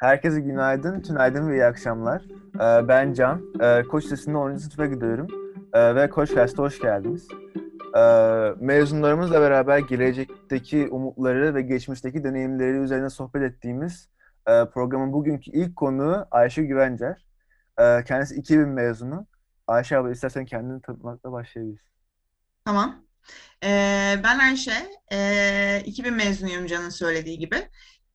Herkese günaydın, tünaydın ve iyi akşamlar. Ee, ben Can. Ee, Koç Lisesi'nde 10. sınıfa gidiyorum. Ee, ve Koç Ders'te hoş geldiniz. Mezunlarımızla beraber gelecekteki umutları ve geçmişteki deneyimleri üzerine sohbet ettiğimiz e, programın bugünkü ilk konuğu Ayşe Güvencer. Kendisi 2000 mezunu. Ayşe abla istersen kendini tanıtmakla başlayabiliriz. Tamam. Ee, ben Ayşe. Ee, 2000 mezunuyum Can'ın söylediği gibi.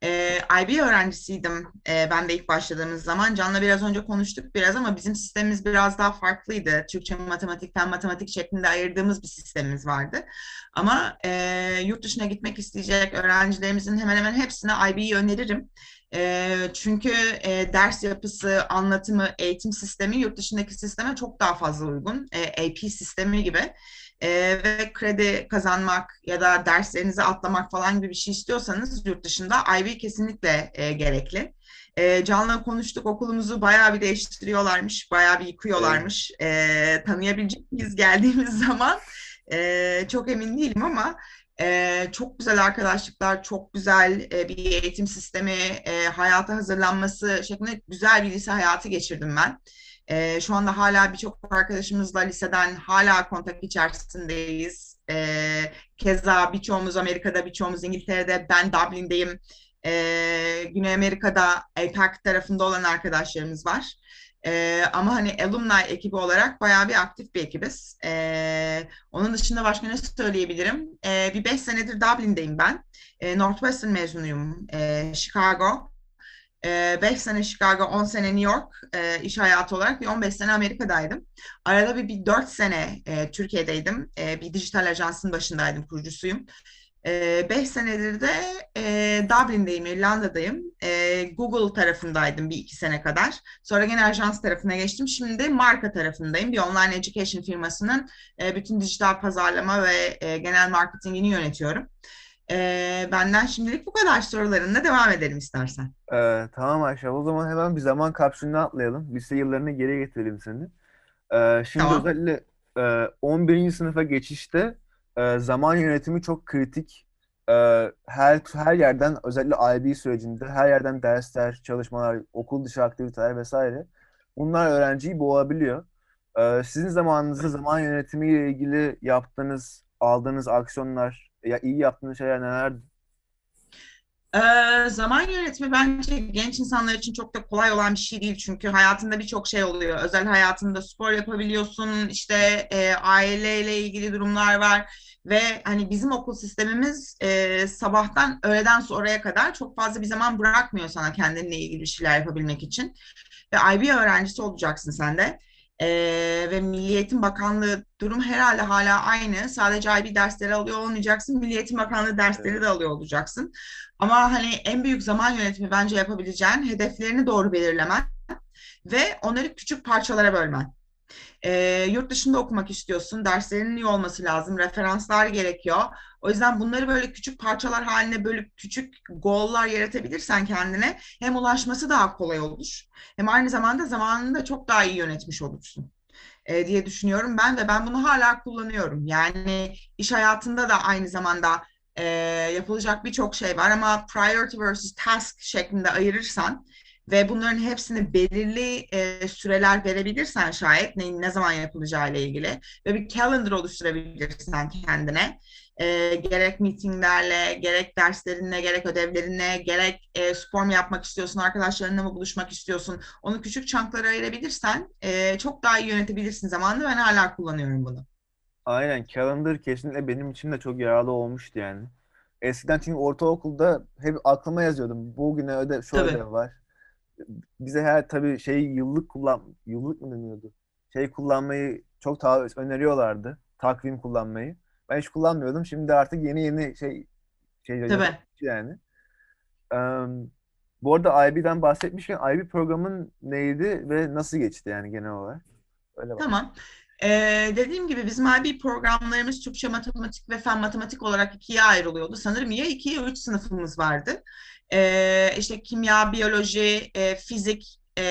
Ee, IB öğrencisiydim ee, ben de ilk başladığımız zaman. Can'la biraz önce konuştuk biraz ama bizim sistemimiz biraz daha farklıydı. Türkçe, matematik, fen matematik şeklinde ayırdığımız bir sistemimiz vardı. Ama e, yurt dışına gitmek isteyecek öğrencilerimizin hemen hemen hepsine IB'yi öneririm. E, çünkü e, ders yapısı, anlatımı, eğitim sistemi yurt dışındaki sisteme çok daha fazla uygun. E, AP sistemi gibi e, ve kredi kazanmak ya da derslerinizi atlamak falan gibi bir şey istiyorsanız yurt dışında IB kesinlikle e, gerekli. E, Can'la konuştuk okulumuzu bayağı bir değiştiriyorlarmış, bayağı bir yıkıyorlarmış. E, tanıyabilecek miyiz geldiğimiz zaman e, çok emin değilim ama e, çok güzel arkadaşlıklar, çok güzel e, bir eğitim sistemi, e, hayata hazırlanması şeklinde güzel bir lise hayatı geçirdim ben. E, şu anda hala birçok arkadaşımızla liseden hala kontak içerisindeyiz. E, keza birçoğumuz Amerika'da, birçoğumuz İngiltere'de, ben Dublin'deyim. E, Güney Amerika'da APAC tarafında olan arkadaşlarımız var. E, ama hani alumni ekibi olarak bayağı bir aktif bir ekibiz. E, onun dışında başka ne söyleyebilirim? E, bir beş senedir Dublin'deyim ben. E, Northwestern mezunuyum. E, Chicago. 5 sene Chicago, 10 sene New York e, iş hayatı olarak bir 15 sene Amerika'daydım. Arada bir, bir 4 sene e, Türkiye'deydim. E, bir dijital ajansın başındaydım, kurucusuyum. 5 e, senedir de e, Dublin'deyim, İrlanda'dayım. E, Google tarafındaydım bir iki sene kadar. Sonra gene ajans tarafına geçtim. Şimdi marka tarafındayım. Bir online education firmasının e, bütün dijital pazarlama ve e, genel marketingini yönetiyorum. E, benden şimdilik bu kadar sorularınla devam edelim istersen. Ee, tamam Ayşe. O zaman hemen bir zaman kapsülüne atlayalım. Lise yıllarını geriye getirelim seni. Ee, şimdi Tamam. özellikle e, 11. sınıfa geçişte e, zaman yönetimi çok kritik. E, her her yerden özellikle IB sürecinde her yerden dersler, çalışmalar, okul dışı aktiviteler vesaire. Bunlar öğrenciyi boğabiliyor. E, sizin zamanınızda zaman yönetimiyle ilgili yaptığınız, aldığınız aksiyonlar, ya iyi yaptığınız şeyler neler? Ee, zaman yönetimi bence genç insanlar için çok da kolay olan bir şey değil. Çünkü hayatında birçok şey oluyor. Özel hayatında spor yapabiliyorsun, işte e, aileyle ilgili durumlar var. Ve hani bizim okul sistemimiz e, sabahtan öğleden sonraya kadar çok fazla bir zaman bırakmıyor sana kendinle ilgili bir şeyler yapabilmek için. Ve IB öğrencisi olacaksın sen de. Ee, ve Milli Eğitim Bakanlığı durum herhalde hala aynı. Sadece IB dersleri alıyor olmayacaksın. Milli Eğitim Bakanlığı dersleri de alıyor olacaksın. Ama hani en büyük zaman yönetimi bence yapabileceğin hedeflerini doğru belirlemen ve onları küçük parçalara bölmen. E, yurt dışında okumak istiyorsun, derslerinin iyi olması lazım, referanslar gerekiyor. O yüzden bunları böyle küçük parçalar haline bölüp küçük goal'lar yaratabilirsen kendine hem ulaşması daha kolay olur hem aynı zamanda zamanını da çok daha iyi yönetmiş olursun e, diye düşünüyorum ben ve ben bunu hala kullanıyorum. Yani iş hayatında da aynı zamanda e, yapılacak birçok şey var ama priority versus task şeklinde ayırırsan ve bunların hepsini belirli e, süreler verebilirsen şayet ne, ne zaman yapılacağı ile ilgili ve bir calendar oluşturabilirsen kendine e, gerek meetinglerle, gerek derslerinle, gerek ödevlerinle, gerek e, spor mu yapmak istiyorsun, arkadaşlarınla mı buluşmak istiyorsun, onu küçük çanklara ayırabilirsen e, çok daha iyi yönetebilirsin zamanını. Ben hala kullanıyorum bunu. Aynen calendar kesinlikle benim için de çok yararlı olmuştu yani. Eskiden çünkü ortaokulda hep aklıma yazıyordum. Bugüne ödev, şu Tabii. ödev var. Bize her tabii şey yıllık kullan yıllık mı deniyordu? Şey kullanmayı çok ta öneriyorlardı. Takvim kullanmayı. Ben hiç kullanmıyordum. Şimdi artık yeni yeni şey şey Tabii. yani. Eee, bu arada IB'den bahsetmişken IB programın neydi ve nasıl geçti yani genel olarak? Öyle bak. Tamam. Ee, dediğim gibi bizim IB programlarımız Türkçe, matematik ve fen matematik olarak ikiye ayrılıyordu. Sanırım ya iki ya üç sınıfımız vardı. Ee, işte kimya, biyoloji, e, fizik, e,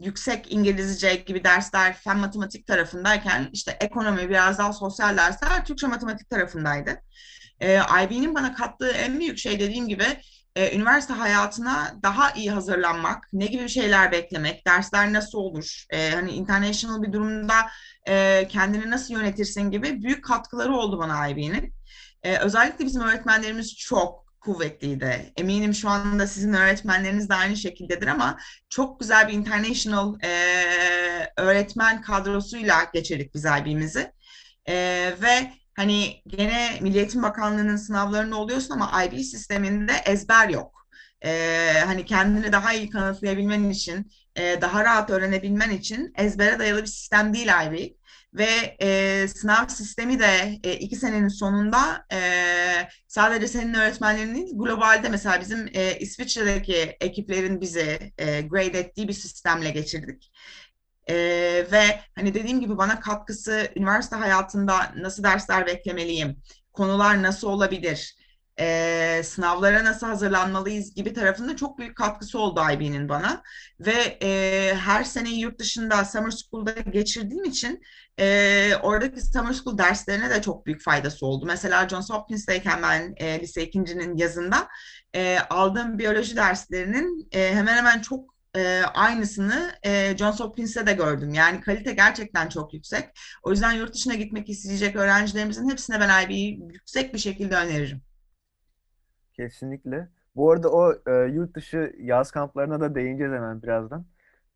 yüksek İngilizce gibi dersler fen matematik tarafındayken işte ekonomi, biraz daha sosyal dersler Türkçe matematik tarafındaydı. E, IB'nin bana kattığı en büyük şey dediğim gibi e, üniversite hayatına daha iyi hazırlanmak, ne gibi şeyler beklemek, dersler nasıl olur, e, hani international bir durumda e, kendini nasıl yönetirsin gibi büyük katkıları oldu bana IB'nin. E, özellikle bizim öğretmenlerimiz çok kuvvetliydi. Eminim şu anda sizin öğretmenleriniz de aynı şekildedir ama çok güzel bir international e, öğretmen kadrosuyla geçirdik biz IB'mizi. E, ve hani gene Milliyetin Bakanlığı'nın sınavlarında oluyorsun ama IB sisteminde ezber yok. E, hani kendini daha iyi kanıtlayabilmen için, e, daha rahat öğrenebilmen için ezbere dayalı bir sistem değil IB ve e, sınav sistemi de e, iki senenin sonunda e, sadece senin öğretmenlerin değil, globalde mesela bizim e, İsviçre'deki ekiplerin bizi e, grade ettiği bir sistemle geçirdik. E, ve hani dediğim gibi bana katkısı üniversite hayatında nasıl dersler beklemeliyim, konular nasıl olabilir, e, sınavlara nasıl hazırlanmalıyız gibi tarafında çok büyük katkısı oldu IB'nin bana. Ve e, her sene yurt dışında Summer School'da geçirdiğim için e, oradaki Summer School derslerine de çok büyük faydası oldu. Mesela Johns Hopkins'teyken ben e, lise ikincinin yazında e, aldığım biyoloji derslerinin e, hemen hemen çok e, aynısını e, Johns Hopkins'te de gördüm. Yani kalite gerçekten çok yüksek. O yüzden yurt dışına gitmek isteyecek öğrencilerimizin hepsine ben IB'yi yüksek bir şekilde öneririm. Kesinlikle. Bu arada o e, yurt dışı yaz kamplarına da değineceğiz hemen birazdan.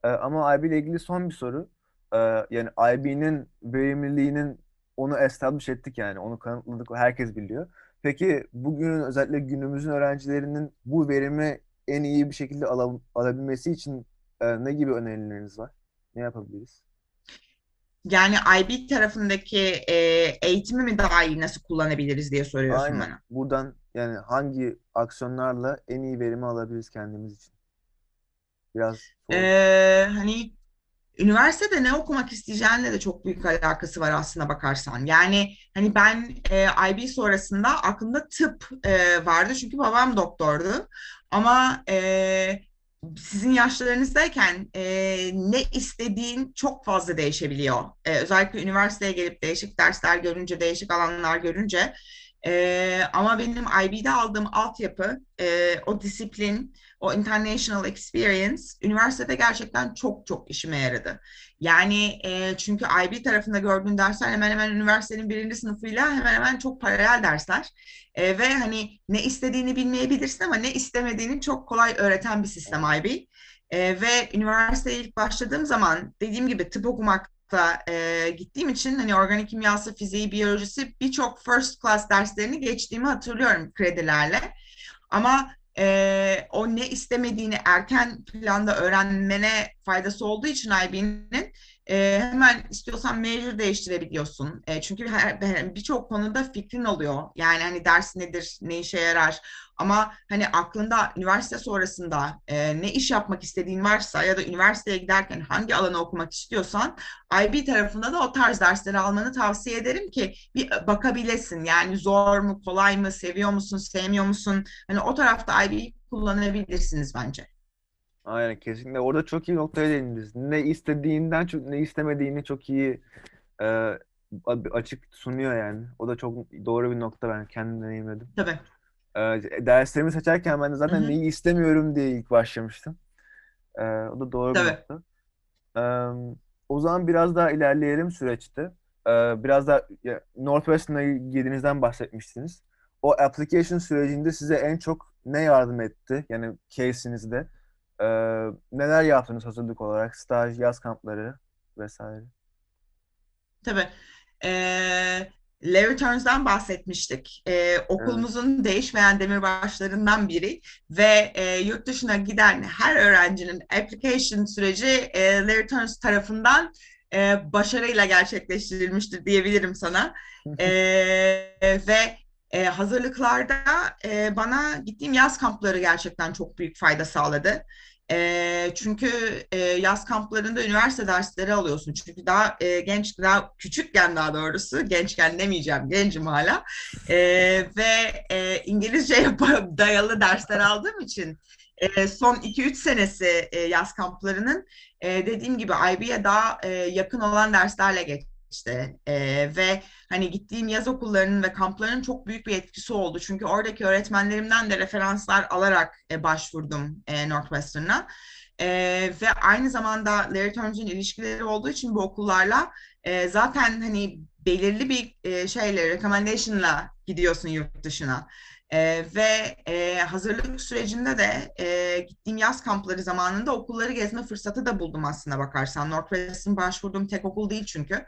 E, ama IB ile ilgili son bir soru. E, yani IB'nin verimliliğinin onu establish ettik yani. Onu kanıtladık. Herkes biliyor. Peki bugünün özellikle günümüzün öğrencilerinin bu verimi en iyi bir şekilde ala- alabilmesi için e, ne gibi önerileriniz var? Ne yapabiliriz? Yani IB tarafındaki e, eğitimi mi daha iyi nasıl kullanabiliriz diye soruyorsun Aynen. bana. Buradan yani hangi aksiyonlarla en iyi verimi alabiliriz kendimiz için? Biraz soğuk. E, hani üniversitede ne okumak isteyeceğinle de çok büyük alakası var aslında bakarsan. Yani hani ben e, IB sonrasında aklımda tıp e, vardı çünkü babam doktordu. Ama e, sizin yaşlarınızdayken e, ne istediğin çok fazla değişebiliyor. E, özellikle üniversiteye gelip değişik dersler görünce, değişik alanlar görünce. E, ama benim IB'de aldığım altyapı, e, o disiplin, o international experience üniversitede gerçekten çok çok işime yaradı. Yani e, çünkü IB tarafında gördüğün dersler hemen hemen üniversitenin birinci sınıfıyla hemen hemen çok paralel dersler. E, ve hani ne istediğini bilmeyebilirsin ama ne istemediğini çok kolay öğreten bir sistem IB. E, ve üniversiteye ilk başladığım zaman dediğim gibi tıp okumakta e, gittiğim için hani organik kimyası, fiziği, biyolojisi birçok first class derslerini geçtiğimi hatırlıyorum kredilerle. Ama e, o ne istemediğini erken planda öğrenmene faydası olduğu için IB'nin e, hemen istiyorsan major değiştirebiliyorsun. E, çünkü birçok konuda fikrin oluyor. Yani hani ders nedir, ne işe yarar. Ama hani aklında üniversite sonrasında e, ne iş yapmak istediğin varsa ya da üniversiteye giderken hangi alanı okumak istiyorsan IB tarafında da o tarz dersleri almanı tavsiye ederim ki bir bakabilesin. Yani zor mu, kolay mı, seviyor musun, sevmiyor musun? Hani o tarafta IB'yi kullanabilirsiniz bence. Aynen kesinlikle. Orada çok iyi noktaya değindiniz. Ne istediğinden çok ne istemediğini çok iyi e, açık sunuyor yani. O da çok doğru bir nokta ben kendim deneyimledim. Tabii. E, derslerimi seçerken ben de zaten Hı hı. neyi istemiyorum diye ilk başlamıştım. E, o da doğru bir nokta. E, o zaman biraz daha ilerleyelim süreçte. E, biraz daha ya, Northwestern'a girdiğinizden bahsetmiştiniz. O application sürecinde size en çok ne yardım etti? Yani case'inizde. Ee, neler yaptınız hazırlık olarak? Staj, yaz kampları vesaire. Tabii. Ee, Larry Turns'dan bahsetmiştik. Ee, Evet. okulumuzun değişmeyen demirbaşlarından biri ve e, yurt dışına giden her öğrencinin application süreci e, Larry Turns tarafından e, başarıyla gerçekleştirilmiştir diyebilirim sana. E, ve e, hazırlıklarda e, bana gittiğim yaz kampları gerçekten çok büyük fayda sağladı. E, çünkü e, yaz kamplarında üniversite dersleri alıyorsun. Çünkü daha e, genç, daha küçükken daha doğrusu, gençken demeyeceğim, gencim hala. E, ve e, İngilizceye dayalı dersler aldığım için e, son 2-3 senesi e, yaz kamplarının e, dediğim gibi IB'ye daha e, yakın olan derslerle geçti. Geçti. E, ve hani gittiğim yaz okullarının ve kamplarının çok büyük bir etkisi oldu. Çünkü oradaki öğretmenlerimden de referanslar alarak e, başvurdum e, Northwestern'a. E, ve aynı zamanda Larry Turns'un ilişkileri olduğu için bu okullarla e, zaten hani belirli bir e, şeyle, recommendation'la gidiyorsun yurt dışına. E, ve e, hazırlık sürecinde de e, gittiğim yaz kampları zamanında okulları gezme fırsatı da buldum aslında bakarsan. Northwestern başvurduğum tek okul değil çünkü.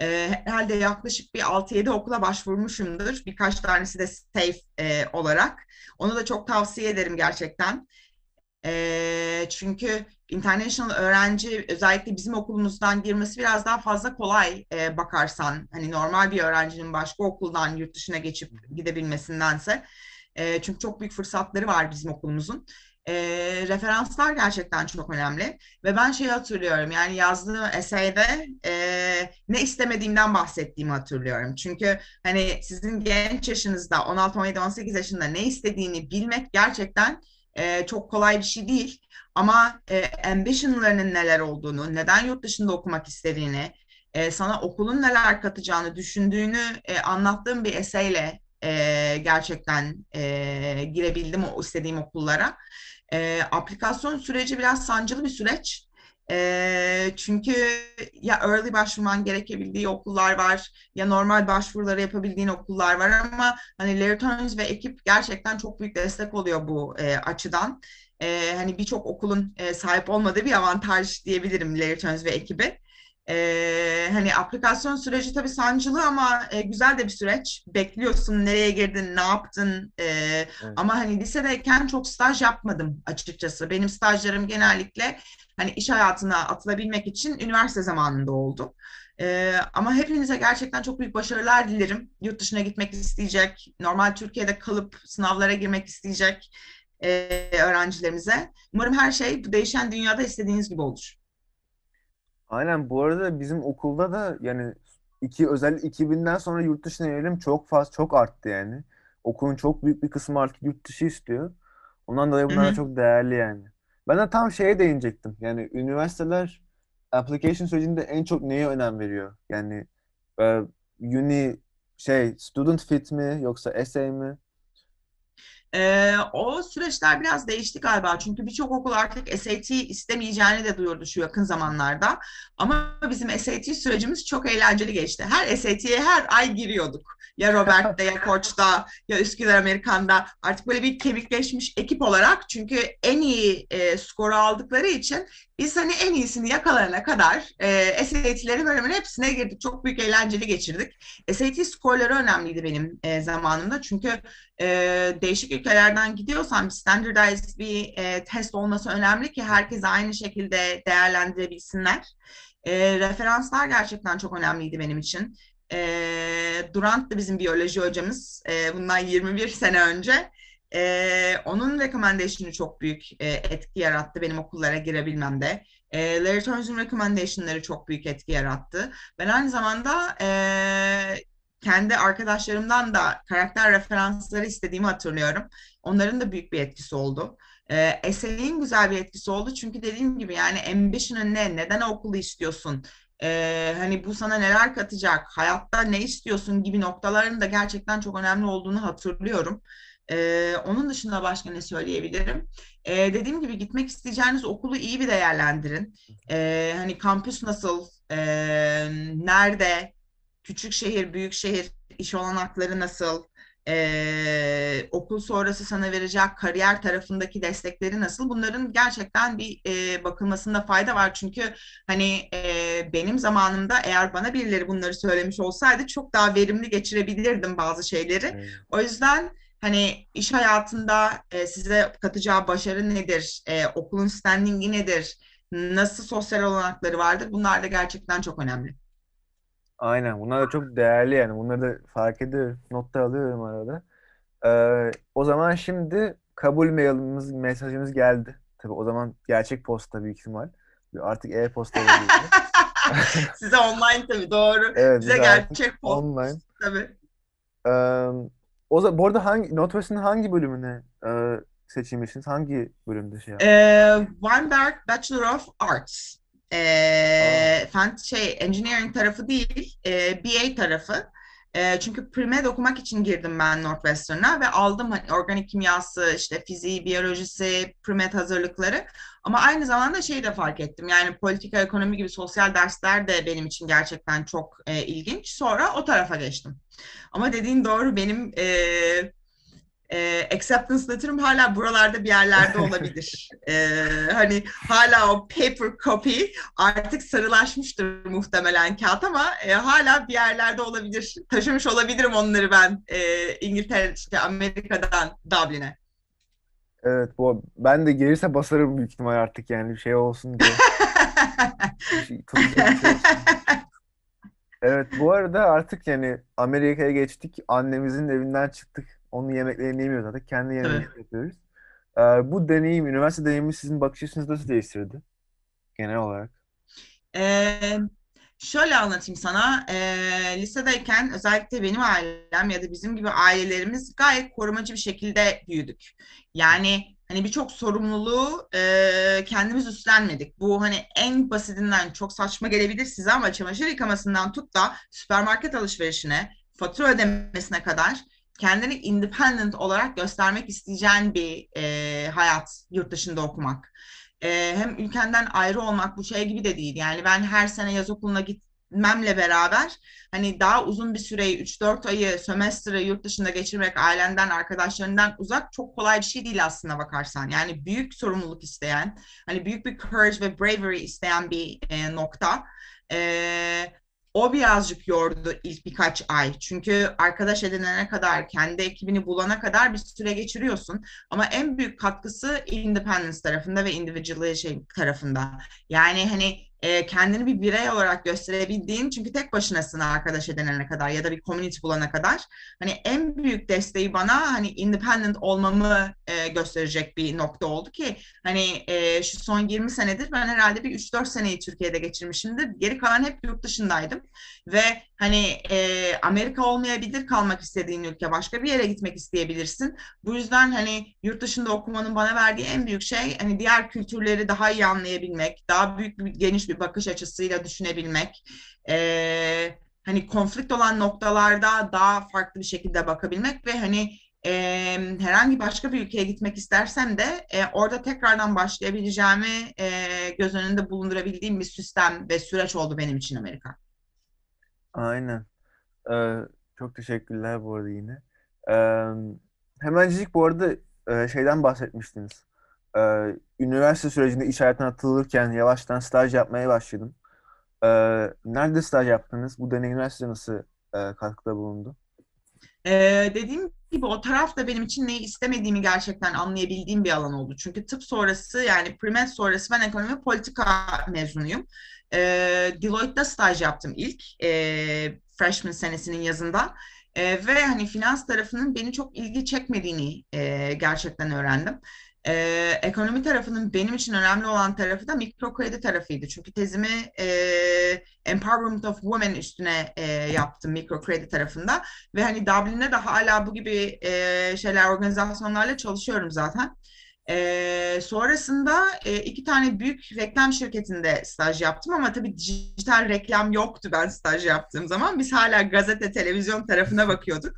E, herhalde yaklaşık bir 6-7 okula başvurmuşumdur. Birkaç tanesi de safe e, olarak. Onu da çok tavsiye ederim gerçekten. E, çünkü international öğrenci özellikle bizim okulumuzdan girmesi biraz daha fazla kolay e, bakarsan. Hani normal bir öğrencinin başka okuldan yurt dışına geçip gidebilmesindense. E, çünkü çok büyük fırsatları var bizim okulumuzun. E, referanslar gerçekten çok önemli. Ve ben şeyi hatırlıyorum yani yazdığım eseyde e, ne istemediğimden bahsettiğimi hatırlıyorum. Çünkü hani sizin genç yaşınızda 16, 17, 18 yaşında ne istediğini bilmek gerçekten e, çok kolay bir şey değil. Ama e, ambitionlarının neler olduğunu, neden yurt dışında okumak istediğini, e, sana okulun neler katacağını düşündüğünü e, anlattığım bir eseyle e, gerçekten e, girebildim o istediğim okullara. E, aplikasyon süreci biraz sancılı bir süreç. E, çünkü ya early başvurman gerekebildiği okullar var ya normal başvuruları yapabildiğin okullar var ama hani Larry Turns ve ekip gerçekten çok büyük destek oluyor bu e, açıdan. E, hani birçok okulun e, sahip olmadığı bir avantaj diyebilirim Larry Turns ve ekibi. Ee, hani aplikasyon süreci tabii sancılı ama e, güzel de bir süreç. Bekliyorsun nereye girdin, ne yaptın. E, evet. Ama hani lisedeyken çok staj yapmadım açıkçası. Benim stajlarım genellikle hani iş hayatına atılabilmek için üniversite zamanında oldu. E, ama hepinize gerçekten çok büyük başarılar dilerim. Yurt dışına gitmek isteyecek, normal Türkiye'de kalıp sınavlara girmek isteyecek e, öğrencilerimize. Umarım her şey bu değişen dünyada istediğiniz gibi olur. Aynen bu arada bizim okulda da yani iki özel 2000'den sonra yurt dışına yönelim çok fazla çok arttı yani. Okulun çok büyük bir kısmı artık yurt dışı istiyor. Ondan dolayı bunlar da çok değerli yani. Ben de tam şeye değinecektim. Yani üniversiteler application sürecinde en çok neye önem veriyor? Yani e, uni şey student fit mi yoksa essay mi? Ee, o süreçler biraz değişti galiba. Çünkü birçok okul artık SAT istemeyeceğini de duyurdu şu yakın zamanlarda. Ama bizim SAT sürecimiz çok eğlenceli geçti. Her SAT'ye her ay giriyorduk. Ya Robert'te ya Koç'ta ya Üsküdar Amerikan'da artık böyle bir kemikleşmiş ekip olarak çünkü en iyi e, skoru aldıkları için biz hani en iyisini yakalayana kadar e, SAT'lerin bölümünün hepsine girdik. Çok büyük eğlenceli geçirdik. SAT skorları önemliydi benim e, zamanımda. Çünkü e, değişik ülkelerden gidiyorsan bir standardized bir e, test olması önemli ki herkes aynı şekilde değerlendirebilsinler. E, referanslar gerçekten çok önemliydi benim için. E, Durant da bizim biyoloji hocamız. E, bundan 21 sene önce. E, onun recommendation'ı çok büyük e, etki yarattı benim okullara girebilmemde. E, Larry Turns'un recommendation'ları çok büyük etki yarattı. Ben aynı zamanda e, kendi arkadaşlarımdan da karakter referansları istediğimi hatırlıyorum. Onların da büyük bir etkisi oldu. E, eserin güzel bir etkisi oldu. Çünkü dediğim gibi yani ambition'ın ne? Neden okulu istiyorsun? Ee, hani bu sana neler katacak, hayatta ne istiyorsun gibi noktaların da gerçekten çok önemli olduğunu hatırlıyorum. Ee, onun dışında başka ne söyleyebilirim? Ee, dediğim gibi gitmek isteyeceğiniz okulu iyi bir değerlendirin. Ee, hani kampüs nasıl, e, nerede, küçük şehir, büyük şehir, iş olanakları nasıl, ee, okul sonrası sana verecek kariyer tarafındaki destekleri nasıl? Bunların gerçekten bir e, bakılmasında fayda var. Çünkü hani e, benim zamanımda eğer bana birileri bunları söylemiş olsaydı çok daha verimli geçirebilirdim bazı şeyleri. Evet. O yüzden hani iş hayatında e, size katacağı başarı nedir? E, okulun standingi nedir? Nasıl sosyal olanakları vardır? Bunlar da gerçekten çok önemli. Aynen. Bunlar da çok değerli yani. Bunları da fark ediyorum. Notta alıyorum arada. Ee, o zaman şimdi kabul mailimiz, mesajımız geldi. Tabii o zaman gerçek posta büyük ihtimal. Artık e-posta Size online tabii doğru. Evet, Size gerçek posta. Online. Tabii. Ee, o zaman, bu arada hangi, Northwest'in hangi bölümüne e, seçilmişsiniz? Hangi bölümde şey yaptınız? Ee, Weinberg Bachelor of Arts. E, fen şey engineering tarafı değil, e, BA tarafı. E, çünkü pre-med okumak için girdim ben Northwestern'a ve aldım hani organik kimyası, işte fiziği, biyolojisi, pre-med hazırlıkları. Ama aynı zamanda şeyi de fark ettim. Yani politika, ekonomi gibi sosyal dersler de benim için gerçekten çok e, ilginç. Sonra o tarafa geçtim. Ama dediğin doğru benim e, e, acceptance letter'ım hala buralarda bir yerlerde olabilir. e, hani hala o paper copy artık sarılaşmıştır muhtemelen kağıt ama e, hala bir yerlerde olabilir. Taşımış olabilirim onları ben e, İngiltere, işte Amerika'dan Dublin'e. Evet bu ben de gelirse basarım büyük ihtimal artık yani bir şey olsun diye. şey, şey Evet bu arada artık yani Amerika'ya geçtik. Annemizin evinden çıktık. Onun yemeklerini yemiyoruz artık. Kendi yemeğimizi evet. yapıyoruz. Ee, bu deneyim, üniversite deneyimi sizin bakış açınızı nasıl değiştirdi? Genel olarak. Ee, şöyle anlatayım sana. Ee, lisedeyken özellikle benim ailem ya da bizim gibi ailelerimiz gayet korumacı bir şekilde büyüdük. Yani hani birçok sorumluluğu e, kendimiz üstlenmedik. Bu hani en basitinden çok saçma gelebilir size ama çamaşır yıkamasından tut da süpermarket alışverişine, fatura ödemesine kadar kendini independent olarak göstermek isteyeceğin bir e, hayat yurt dışında okumak. E, hem ülkenden ayrı olmak bu şey gibi de değil. Yani ben her sene yaz okuluna gitmemle beraber hani daha uzun bir süreyi 3-4 ayı sömestri yurt dışında geçirmek ailenden arkadaşlarından uzak çok kolay bir şey değil aslında bakarsan. Yani büyük sorumluluk isteyen hani büyük bir courage ve bravery isteyen bir e, nokta. E, o birazcık yordu ilk birkaç ay. Çünkü arkadaş edinene kadar, kendi ekibini bulana kadar bir süre geçiriyorsun. Ama en büyük katkısı independence tarafında ve individual şey tarafında. Yani hani e, kendini bir birey olarak gösterebildiğin çünkü tek başınasın arkadaş edinene kadar ya da bir community bulana kadar hani en büyük desteği bana hani independent olmamı e, gösterecek bir nokta oldu ki hani e, şu son 20 senedir ben herhalde bir 3-4 seneyi Türkiye'de geçirmişimdir. Geri kalan hep yurt dışındaydım ve hani e, Amerika olmayabilir kalmak istediğin ülke başka bir yere gitmek isteyebilirsin. Bu yüzden hani yurt dışında okumanın bana verdiği en büyük şey hani diğer kültürleri daha iyi anlayabilmek, daha büyük bir geniş bir bakış açısıyla düşünebilmek, e, hani konflikt olan noktalarda daha farklı bir şekilde bakabilmek ve hani e, herhangi başka bir ülkeye gitmek istersem de e, orada tekrardan başlayabileceğimi e, göz önünde bulundurabildiğim bir sistem ve süreç oldu benim için Amerika. Aynen. Ee, çok teşekkürler bu arada yine. Ee, hemencik bu arada şeyden bahsetmiştiniz. Ee, üniversite sürecinde iş hayatına atılırken yavaştan staj yapmaya başladım. Ee, nerede staj yaptınız? Bu deneyimler size nasıl e, katkıda bulundu? Ee, dediğim gibi o taraf da benim için neyi istemediğimi gerçekten anlayabildiğim bir alan oldu. Çünkü tıp sonrası yani primet sonrası ben ekonomi politika mezunuyum. Ee, Deloitte'da staj yaptım ilk e, freshman senesinin yazında. E, ve hani finans tarafının beni çok ilgi çekmediğini e, gerçekten öğrendim. E, ekonomi tarafının benim için önemli olan tarafı da mikro kredi tarafıydı. Çünkü tezimi e, Empowerment of Women üstüne e, yaptım mikro kredi tarafında. Ve hani Dublin'de de hala bu gibi e, şeyler, organizasyonlarla çalışıyorum zaten. E, sonrasında e, iki tane büyük reklam şirketinde staj yaptım ama tabii dijital reklam yoktu ben staj yaptığım zaman. Biz hala gazete, televizyon tarafına bakıyorduk.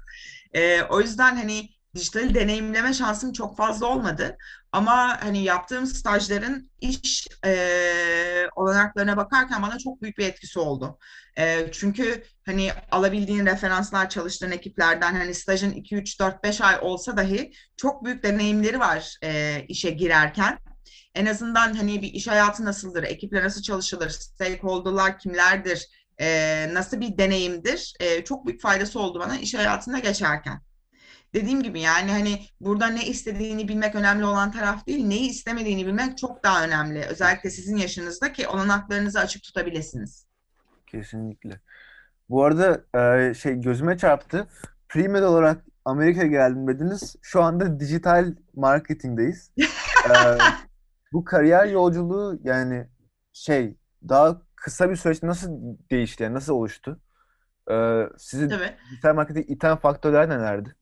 E, o yüzden hani dijitali deneyimleme şansım çok fazla olmadı. Ama hani yaptığım stajların iş e, olanaklarına bakarken bana çok büyük bir etkisi oldu. E, çünkü hani alabildiğin referanslar çalıştığın ekiplerden hani stajın 2, 3, 4, 5 ay olsa dahi çok büyük deneyimleri var e, işe girerken. En azından hani bir iş hayatı nasıldır, ekiple nasıl çalışılır, stakeholder'lar kimlerdir, e, nasıl bir deneyimdir e, çok büyük faydası oldu bana iş hayatında geçerken dediğim gibi yani hani burada ne istediğini bilmek önemli olan taraf değil, neyi istemediğini bilmek çok daha önemli. Özellikle sizin yaşınızda ki olanaklarınızı açık tutabilirsiniz. Kesinlikle. Bu arada e, şey gözüme çarptı. Pre-med olarak Amerika'ya geldim dediniz. Şu anda dijital marketingdeyiz. e, bu kariyer yolculuğu yani şey daha kısa bir süreçte nasıl değişti? Yani nasıl oluştu? E, sizi Tabii. dijital marketing iten faktörler nelerdi?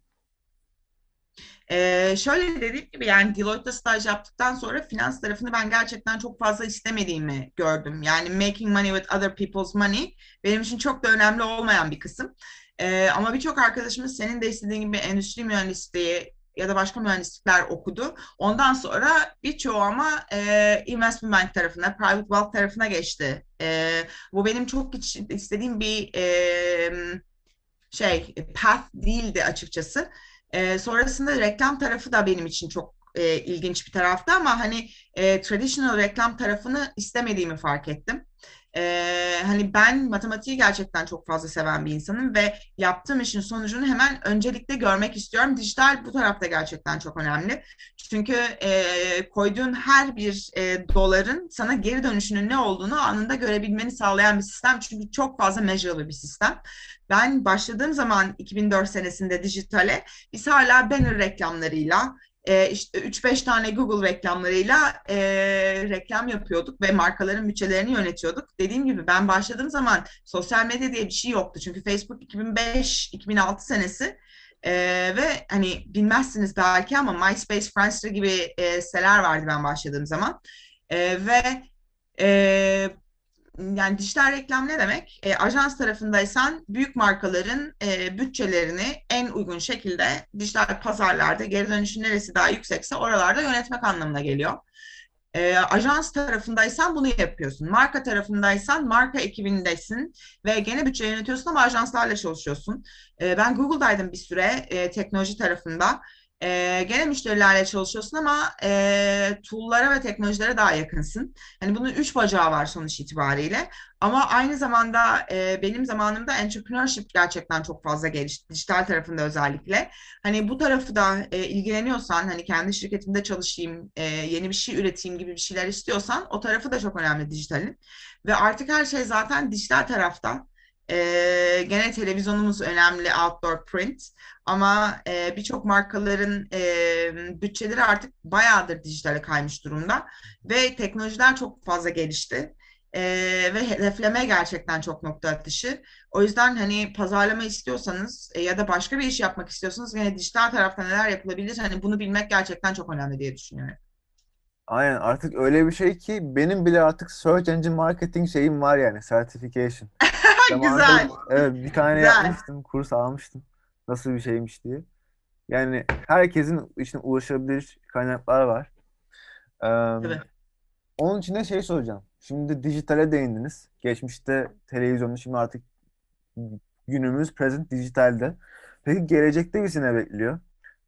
Ee, şöyle dediğim gibi yani Deloitte'da staj yaptıktan sonra finans tarafını ben gerçekten çok fazla istemediğimi gördüm. Yani making money with other people's money benim için çok da önemli olmayan bir kısım. Ee, ama birçok arkadaşımız senin de istediğin gibi endüstri mühendisliği ya da başka mühendislikler okudu. Ondan sonra birçoğu ama e, investment bank tarafına, private wealth tarafına geçti. E, bu benim çok istediğim bir e, şey path değildi açıkçası. E, sonrasında reklam tarafı da benim için çok e, ilginç bir taraftı ama hani e, traditional reklam tarafını istemediğimi fark ettim. Ee, hani ben matematiği gerçekten çok fazla seven bir insanım ve yaptığım işin sonucunu hemen öncelikle görmek istiyorum. Dijital bu tarafta gerçekten çok önemli. Çünkü e, koyduğun her bir e, doların sana geri dönüşünün ne olduğunu anında görebilmeni sağlayan bir sistem. Çünkü çok fazla measurable bir sistem. Ben başladığım zaman 2004 senesinde dijitale biz hala banner reklamlarıyla e, işte 3-5 tane Google reklamlarıyla e, reklam yapıyorduk ve markaların bütçelerini yönetiyorduk. Dediğim gibi ben başladığım zaman sosyal medya diye bir şey yoktu. Çünkü Facebook 2005-2006 senesi e, ve hani bilmezsiniz belki ama MySpace, Friendster gibi e, siteler vardı ben başladığım zaman. E, ve e, yani dijital reklam ne demek? E, ajans tarafındaysan büyük markaların e, bütçelerini en uygun şekilde dijital pazarlarda geri dönüşü neresi daha yüksekse oralarda yönetmek anlamına geliyor. E, ajans tarafındaysan bunu yapıyorsun. Marka tarafındaysan marka ekibindesin ve gene bütçe yönetiyorsun ama ajanslarla çalışıyorsun. E, ben Google'daydım bir süre e, teknoloji tarafında. E, gene müşterilerle çalışıyorsun ama e, tool'lara ve teknolojilere daha yakınsın. Hani bunun üç bacağı var sonuç itibariyle. Ama aynı zamanda e, benim zamanımda entrepreneurship gerçekten çok fazla gelişti. Dijital tarafında özellikle. Hani bu tarafı da e, ilgileniyorsan, hani kendi şirketimde çalışayım, e, yeni bir şey üreteyim gibi bir şeyler istiyorsan o tarafı da çok önemli dijitalin. Ve artık her şey zaten dijital tarafta. E, gene televizyonumuz önemli, outdoor print. Ama e, birçok markaların e, bütçeleri artık bayağıdır dijitale kaymış durumda. Ve teknolojiler çok fazla gelişti. E, ve hedefleme gerçekten çok nokta atışı. O yüzden hani pazarlama istiyorsanız e, ya da başka bir iş yapmak istiyorsanız yine dijital tarafta neler yapılabilir hani bunu bilmek gerçekten çok önemli diye düşünüyorum. Aynen artık öyle bir şey ki benim bile artık search engine marketing şeyim var yani certification. Güzel. evet bir tane Güzel. yapmıştım, kurs almıştım. Nasıl bir şeymiş diye. Yani herkesin içine ulaşabilir kaynaklar var. Ee, Tabii. onun için de şey soracağım. Şimdi dijitale değindiniz. Geçmişte televizyonda şimdi artık günümüz present dijitalde. Peki gelecekte bizi ne bekliyor?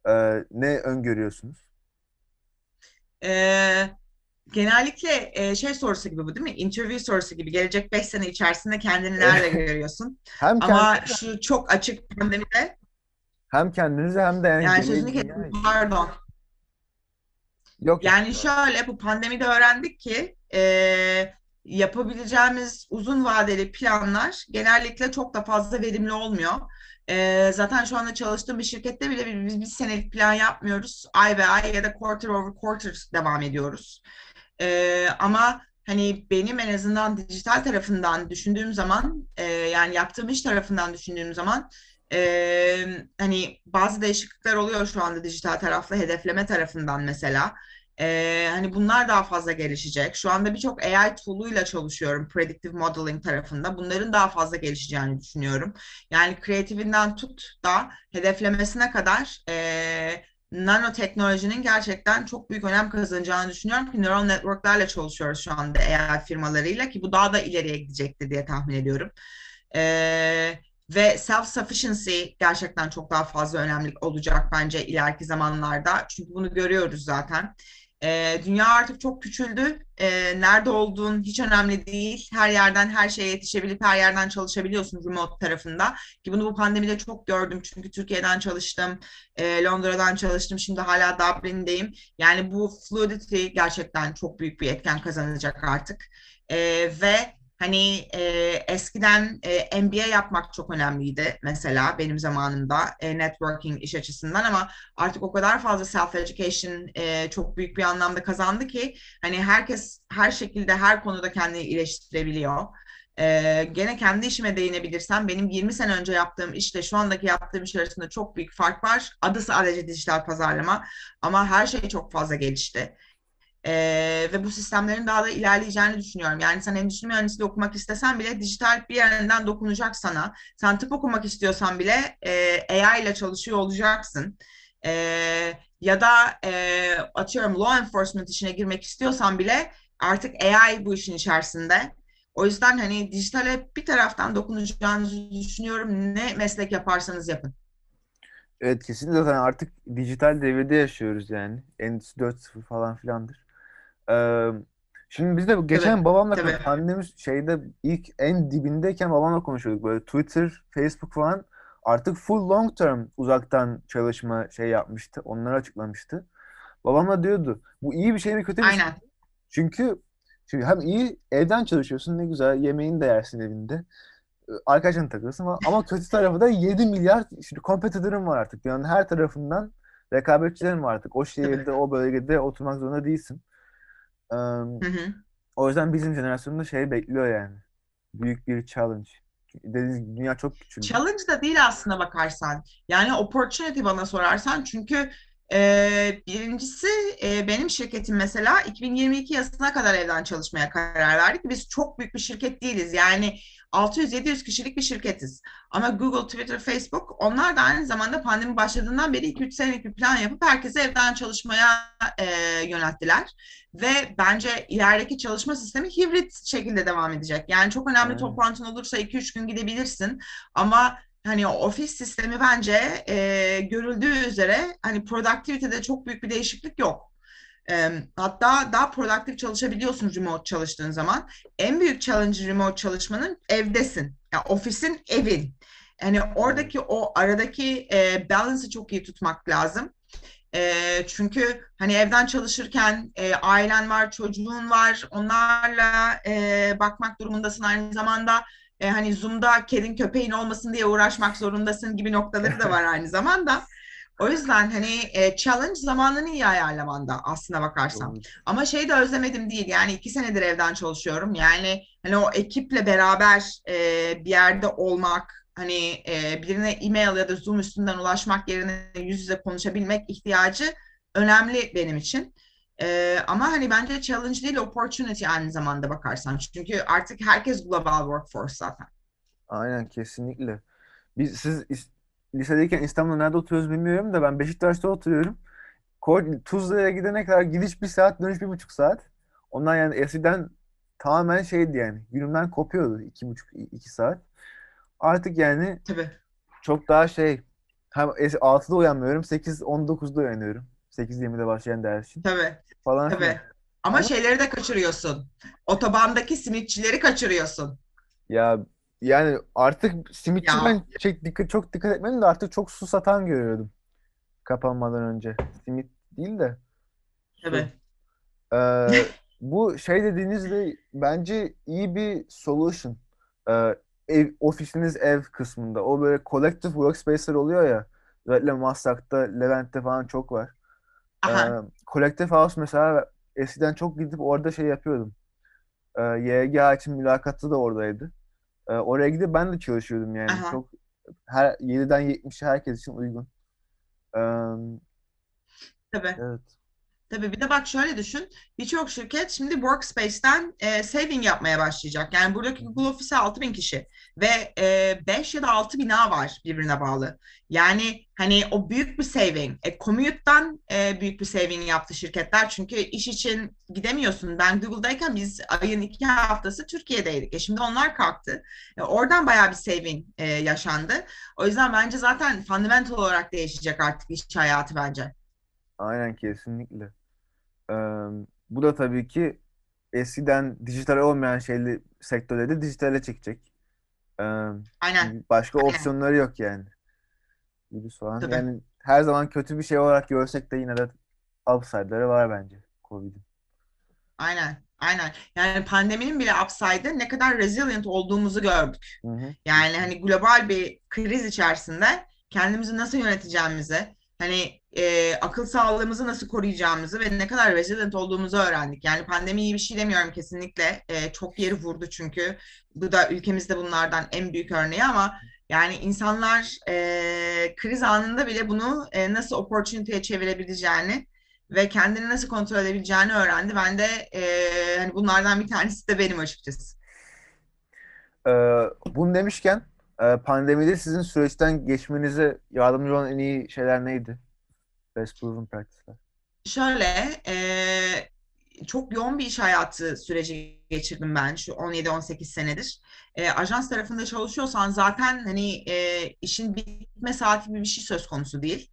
Ee, ne öngörüyorsunuz? Ee, genellikle e, şey sorusu gibi bu değil mi? Interview sorusu gibi. Gelecek 5 sene içerisinde kendini nerede görüyorsun? Hem Ama kendinize, şu çok açık pandemide hem kendinize hem de yani yani sözünü kestim pardon. Yok yok. Yani şöyle bu pandemide öğrendik ki e, yapabileceğimiz uzun vadeli planlar genellikle çok da fazla verimli olmuyor. E, zaten şu anda çalıştığım bir şirkette bile biz bir senelik plan yapmıyoruz. Ay ve ay ya da quarter over quarter devam ediyoruz. E, ama hani benim en azından dijital tarafından düşündüğüm zaman e, yani yaptığım iş tarafından düşündüğüm zaman e, hani bazı değişiklikler oluyor şu anda dijital tarafla hedefleme tarafından mesela. Ee, hani bunlar daha fazla gelişecek. Şu anda birçok AI tool'uyla çalışıyorum predictive modeling tarafında. Bunların daha fazla gelişeceğini düşünüyorum. Yani kreatifinden tut da hedeflemesine kadar e, nanoteknolojinin gerçekten çok büyük önem kazanacağını düşünüyorum ki neural network'lerle çalışıyoruz şu anda AI firmalarıyla ki bu daha da ileriye gidecektir diye tahmin ediyorum. Ee, ve self-sufficiency gerçekten çok daha fazla önemli olacak bence ileriki zamanlarda. Çünkü bunu görüyoruz zaten. Ee, dünya artık çok küçüldü. Ee, nerede olduğun hiç önemli değil. Her yerden her şeye yetişebilip her yerden çalışabiliyorsun remote tarafında. Ki bunu bu pandemide çok gördüm. Çünkü Türkiye'den çalıştım, e, Londra'dan çalıştım. Şimdi hala Dublin'deyim. Yani bu fluidity gerçekten çok büyük bir etken kazanacak artık. Ee, ve Hani e, eskiden e, MBA yapmak çok önemliydi mesela benim zamanımda e, networking iş açısından ama artık o kadar fazla self education e, çok büyük bir anlamda kazandı ki hani herkes her şekilde her konuda kendini iyileştirebiliyor. Ee, gene kendi işime değinebilirsem benim 20 sene önce yaptığım işle şu andaki yaptığım iş arasında çok büyük fark var. Adı sadece dijital pazarlama ama her şey çok fazla gelişti. Ee, ve bu sistemlerin daha da ilerleyeceğini düşünüyorum. Yani sen endüstri mühendisliği okumak istesen bile dijital bir yerinden dokunacak sana. Sen tıp okumak istiyorsan bile e, AI ile çalışıyor olacaksın. E, ya da e, atıyorum law enforcement işine girmek istiyorsan bile artık AI bu işin içerisinde. O yüzden hani dijitale bir taraftan dokunacağınızı düşünüyorum. Ne meslek yaparsanız yapın. Evet kesinlikle zaten artık dijital devirde yaşıyoruz yani. Endüstri 4.0 falan filandır. Ee, şimdi biz de geçen Tabii, babamla tabii. pandemi şeyde ilk en dibindeyken babamla konuşuyorduk böyle Twitter, Facebook falan artık full long term uzaktan çalışma şey yapmıştı. Onları açıklamıştı. Babam da diyordu bu iyi bir şey mi kötü bir şey mi? Aynen. Çünkü şimdi hem iyi evden çalışıyorsun ne güzel yemeğini de yersin evinde. Arkadaşlarına takılırsın ama, ama kötü tarafı da 7 milyar şimdi competitor'ın var artık. Dünyanın her tarafından rekabetçilerin var artık. O şehirde, o bölgede oturmak zorunda değilsin. Ee, Hı hı. o yüzden bizim jenerasyonda şey bekliyor yani. Büyük bir challenge. Dediğiniz gibi dünya çok küçülüyor. Challenge da değil aslına bakarsan. Yani opportunity bana sorarsan çünkü e, birincisi e, benim şirketim mesela 2022 yılına kadar evden çalışmaya karar verdik. Biz çok büyük bir şirket değiliz. Yani 600-700 kişilik bir şirketiz. Ama Google, Twitter, Facebook onlar da aynı zamanda pandemi başladığından beri 2-3 senelik bir plan yapıp herkese evden çalışmaya e, yönelttiler. Ve bence ilerideki çalışma sistemi hibrit şekilde devam edecek. Yani çok önemli Aynen. toplantın olursa 2-3 gün gidebilirsin. Ama hani ofis sistemi bence e, görüldüğü üzere hani productivity'de çok büyük bir değişiklik yok. Hatta daha produktif çalışabiliyorsun remote çalıştığın zaman. En büyük challenge remote çalışmanın evdesin. Yani ofisin evin. Yani oradaki o aradaki e, balance'ı çok iyi tutmak lazım. E, çünkü hani evden çalışırken e, ailen var, çocuğun var, onlarla e, bakmak durumundasın aynı zamanda. E, hani Zoom'da kedin köpeğin olmasın diye uğraşmak zorundasın gibi noktaları da var aynı zamanda. O yüzden hani e, challenge zamanını iyi ayarlamanda aslına bakarsam. Doğru. Ama şey de özlemedim değil yani iki senedir evden çalışıyorum. Yani hani o ekiple beraber e, bir yerde olmak, hani e, birine e-mail ya da Zoom üstünden ulaşmak yerine yüz yüze konuşabilmek ihtiyacı önemli benim için. E, ama hani bence challenge değil opportunity aynı zamanda bakarsan. Çünkü artık herkes global workforce zaten. Aynen kesinlikle. Biz siz lisedeyken İstanbul'da nerede oturuyoruz bilmiyorum da ben Beşiktaş'ta oturuyorum. Tuzla'ya gidene kadar gidiş bir saat, dönüş bir buçuk saat. Ondan yani eskiden tamamen şeydi yani. Günümden kopuyordu iki buçuk, iki saat. Artık yani Tabii, çok daha şey hem es- 6'da uyanmıyorum, 8-19'da uyanıyorum. 8.20'de başlayan ders için tabii, falan tabii. Ama Ama şeyleri de kaçırıyorsun. Otobandaki simitçileri kaçırıyorsun. ya yani artık simitçi Ya ben çok dikkat, çok dikkat etmedim de artık çok su satan görüyordum kapanmadan önce. Simit değil de su. tabii, Ee, bu şey dediğinizde bence iyi bir solution. Ee, ev, ofisiniz ev kısmında. O böyle collective workspace'ler oluyor ya. Özellikle Maslak'ta, Levent'te falan çok var. Ee, aha, Collective House mesela eskiden çok gidip orada şey yapıyordum. Ee, YGA için mülakatı da oradaydı. Ee, oraya gidip ben de çalışıyordum yani. aha, Çok her 7'den 70'e herkes için uygun. Ee, tabii. evet. Tabii bir de bak şöyle düşün. Birçok şirket şimdi Workspace'ten e, saving yapmaya başlayacak. Yani buradaki. Google Office 6000 kişi ve e, 5 ya da 6 bina var birbirine bağlı. Yani hani o büyük bir saving. E, commute'dan e, büyük bir saving yaptı şirketler. Çünkü iş için gidemiyorsun. Ben Google'dayken biz ayın iki haftası Türkiye'deydik. E, şimdi onlar kalktı. E, oradan bayağı bir saving e, yaşandı. O yüzden bence zaten fundamental olarak değişecek artık iş hayatı bence. Aynen kesinlikle. Ee, bu da tabii ki eskiden dijital olmayan şeyli sektörleri de dijitale çekecek. Ee, Aynen, başka aynen. opsiyonları yok yani. Virüs falan. Tabii. Yani her zaman kötü bir şey olarak görsek de yine de upside'ları var bence Covid'in. Aynen, aynen. Yani pandeminin bile upside'ı ne kadar resilient olduğumuzu gördük. Hı hı. Yani hani global bir kriz içerisinde kendimizi nasıl yöneteceğimizi, hani e, akıl sağlığımızı nasıl koruyacağımızı ve ne kadar resilient olduğumuzu öğrendik. Yani pandemi iyi bir şey demiyorum kesinlikle. E, çok yeri vurdu çünkü. Bu da ülkemizde bunlardan en büyük örneği ama yani insanlar e, kriz anında bile bunu e, nasıl opportunity'ye çevirebileceğini ve kendini nasıl kontrol edebileceğini öğrendi. Ben de e, hani bunlardan bir tanesi de benim açıkçası. Ee, bunu demişken e, pandemide sizin süreçten geçmenize yardımcı olan en iyi şeyler neydi? Best proven practice'ler. Şöyle, e, çok yoğun bir iş hayatı süreci geçirdim ben şu 17-18 senedir. E, ajans tarafında çalışıyorsan zaten hani e, işin bitme saati gibi bir şey söz konusu değil.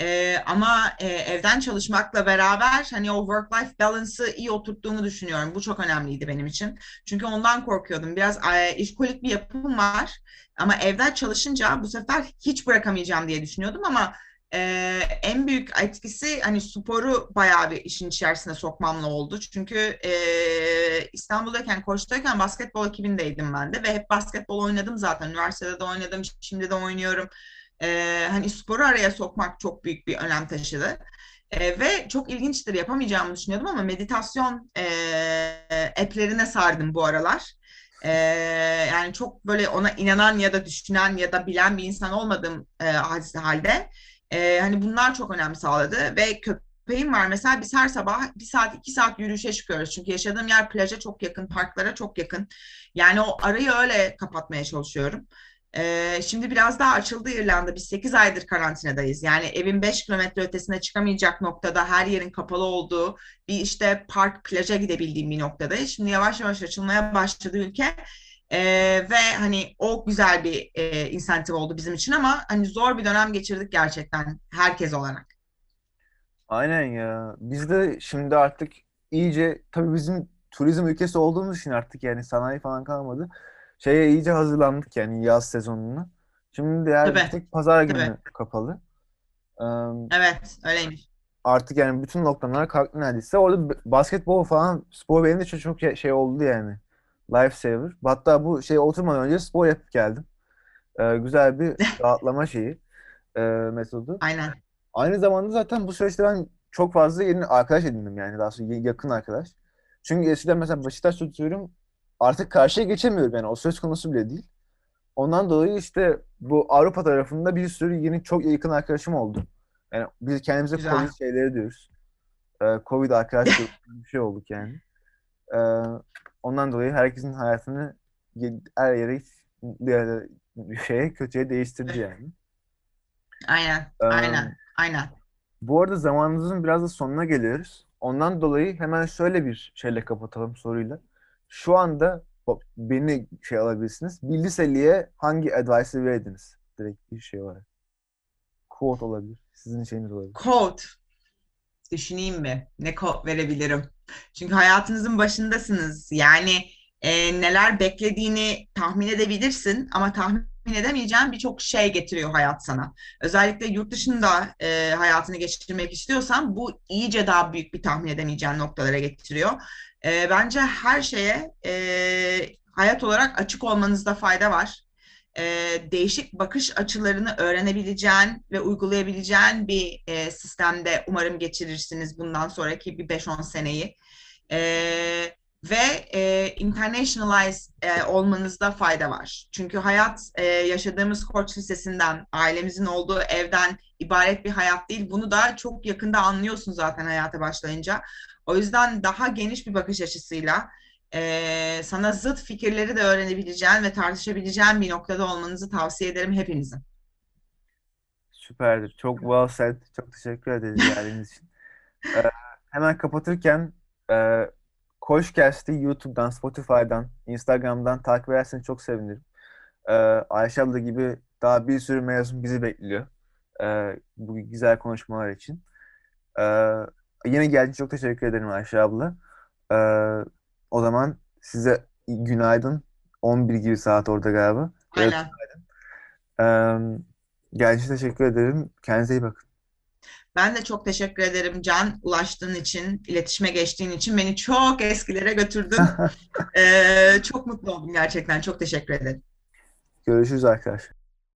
E, ama e, evden çalışmakla beraber hani o work-life balance'ı iyi oturttuğumu düşünüyorum. Bu çok önemliydi benim için. Çünkü ondan korkuyordum. Biraz e, işkolik bir yapım var. Ama evden çalışınca bu sefer hiç bırakamayacağım diye düşünüyordum ama e, en büyük etkisi hani sporu bayağı bir işin içerisine sokmamla oldu. Çünkü e, İstanbul'dayken, Koç'tayken basketbol ekibindeydim ben de ve hep basketbol oynadım zaten. Üniversitede de oynadım, şimdi de oynuyorum. E, hani sporu araya sokmak çok büyük bir önem taşıdı. E, ve çok ilginçtir yapamayacağımı düşünüyordum ama meditasyon e, app'lerine sardım bu aralar. E, yani çok böyle ona inanan ya da düşünen ya da bilen bir insan olmadığım e, halde e, hani bunlar çok önemli sağladı ve köpeğim var mesela biz her sabah bir saat iki saat yürüyüşe çıkıyoruz çünkü yaşadığım yer plaja çok yakın parklara çok yakın yani o arayı öyle kapatmaya çalışıyorum. Ee, şimdi biraz daha açıldı İrlanda. Biz 8 aydır karantinadayız. Yani evin 5 kilometre ötesine çıkamayacak noktada her yerin kapalı olduğu bir işte park, plaja gidebildiğim bir noktadayız. Şimdi yavaş yavaş açılmaya başladı ülke. Ee, ve hani o güzel bir e, insentif oldu bizim için ama hani zor bir dönem geçirdik gerçekten herkes olarak. Aynen ya. Biz de şimdi artık iyice tabii bizim turizm ülkesi olduğumuz için artık yani sanayi falan kalmadı. Şeye iyice hazırlandık yani yaz sezonuna. Şimdi diğer Tabii, tek pazar tabii. günü kapalı. Ee, Evet, öyleymiş. artık yani bütün lockdownlar kalktı neredeyse. Orada basketbol falan spor benim de çok, çok şey oldu yani. Lifesaver. Hatta bu şey oturmadan önce spor yapıp geldim. Ee, güzel bir rahatlama şeyi, e, metodu. Aynen. Aynı zamanda zaten bu süreçte ben çok fazla yeni arkadaş edindim yani daha sonra yakın arkadaş. Çünkü eskiden mesela Beşiktaş tutuyorum artık karşıya geçemiyorum yani o söz konusu bile değil. Ondan dolayı işte bu Avrupa tarafında bir sürü yeni çok yakın arkadaşım oldu. Yani biz kendimize Güzel. Covid şeyleri diyoruz. Ee, Covid arkadaş diye bir şey olduk yani. Ee, ondan dolayı herkesin hayatını her yere şeye kötüye değiştirdi yani. Aynen. Ee, Aynen. Aynen. Bu arada zamanımızın biraz da sonuna geliyoruz. Ondan dolayı hemen şöyle bir şeyle kapatalım soruyla. Şu anda beni şey alabilirsiniz. Bir liseliye hangi advice'ı verdiniz? Direkt bir şey olarak. Quote olabilir. Sizin şeyiniz olabilir. Code. Düşüneyim mi? Ne kod verebilirim? Çünkü hayatınızın başındasınız. Yani e, neler beklediğini tahmin edebilirsin ama tahmin edemeyeceğin birçok şey getiriyor hayat sana. Özellikle yurt dışında e, hayatını geçirmek istiyorsan bu iyice daha büyük bir tahmin edemeyeceğin noktalara getiriyor. E, bence her şeye e, hayat olarak açık olmanızda fayda var e, değişik bakış açılarını öğrenebileceğin ve uygulayabileceğin bir e, sistemde umarım geçirirsiniz bundan sonraki bir beş on seneyi. E, ve e, internationalize e, olmanızda fayda var. Çünkü hayat e, yaşadığımız Koç Lisesi'nden, ailemizin olduğu evden ibaret bir hayat değil. Bunu da çok yakında anlıyorsun zaten hayata başlayınca. O yüzden daha geniş bir bakış açısıyla ee, sana zıt fikirleri de öğrenebileceğin ve tartışabileceğin bir noktada olmanızı tavsiye ederim hepinizin. Süperdir. Çok well said. Çok teşekkür ederiz geldiğiniz için. Ee, hemen kapatırken e, Koçcast'i YouTube'dan, Spotify'dan, Instagram'dan takip ederseniz çok sevinirim. Ee, Ayşe abla gibi daha bir sürü mezun bizi bekliyor. Ee, bu güzel konuşmalar için. Ee, yine geldiğin çok teşekkür ederim Ayşe abla. Ee, o zaman size günaydın. 11 gibi saat orada galiba. Evet. Aynen. Ee, geldiğin için teşekkür ederim. Kendinize iyi bakın. Ben de çok teşekkür ederim Can, ulaştığın için, iletişime geçtiğin için. Beni çok eskilere götürdün. Ee, çok mutlu oldum gerçekten. Çok teşekkür ederim. Görüşürüz arkadaşlar.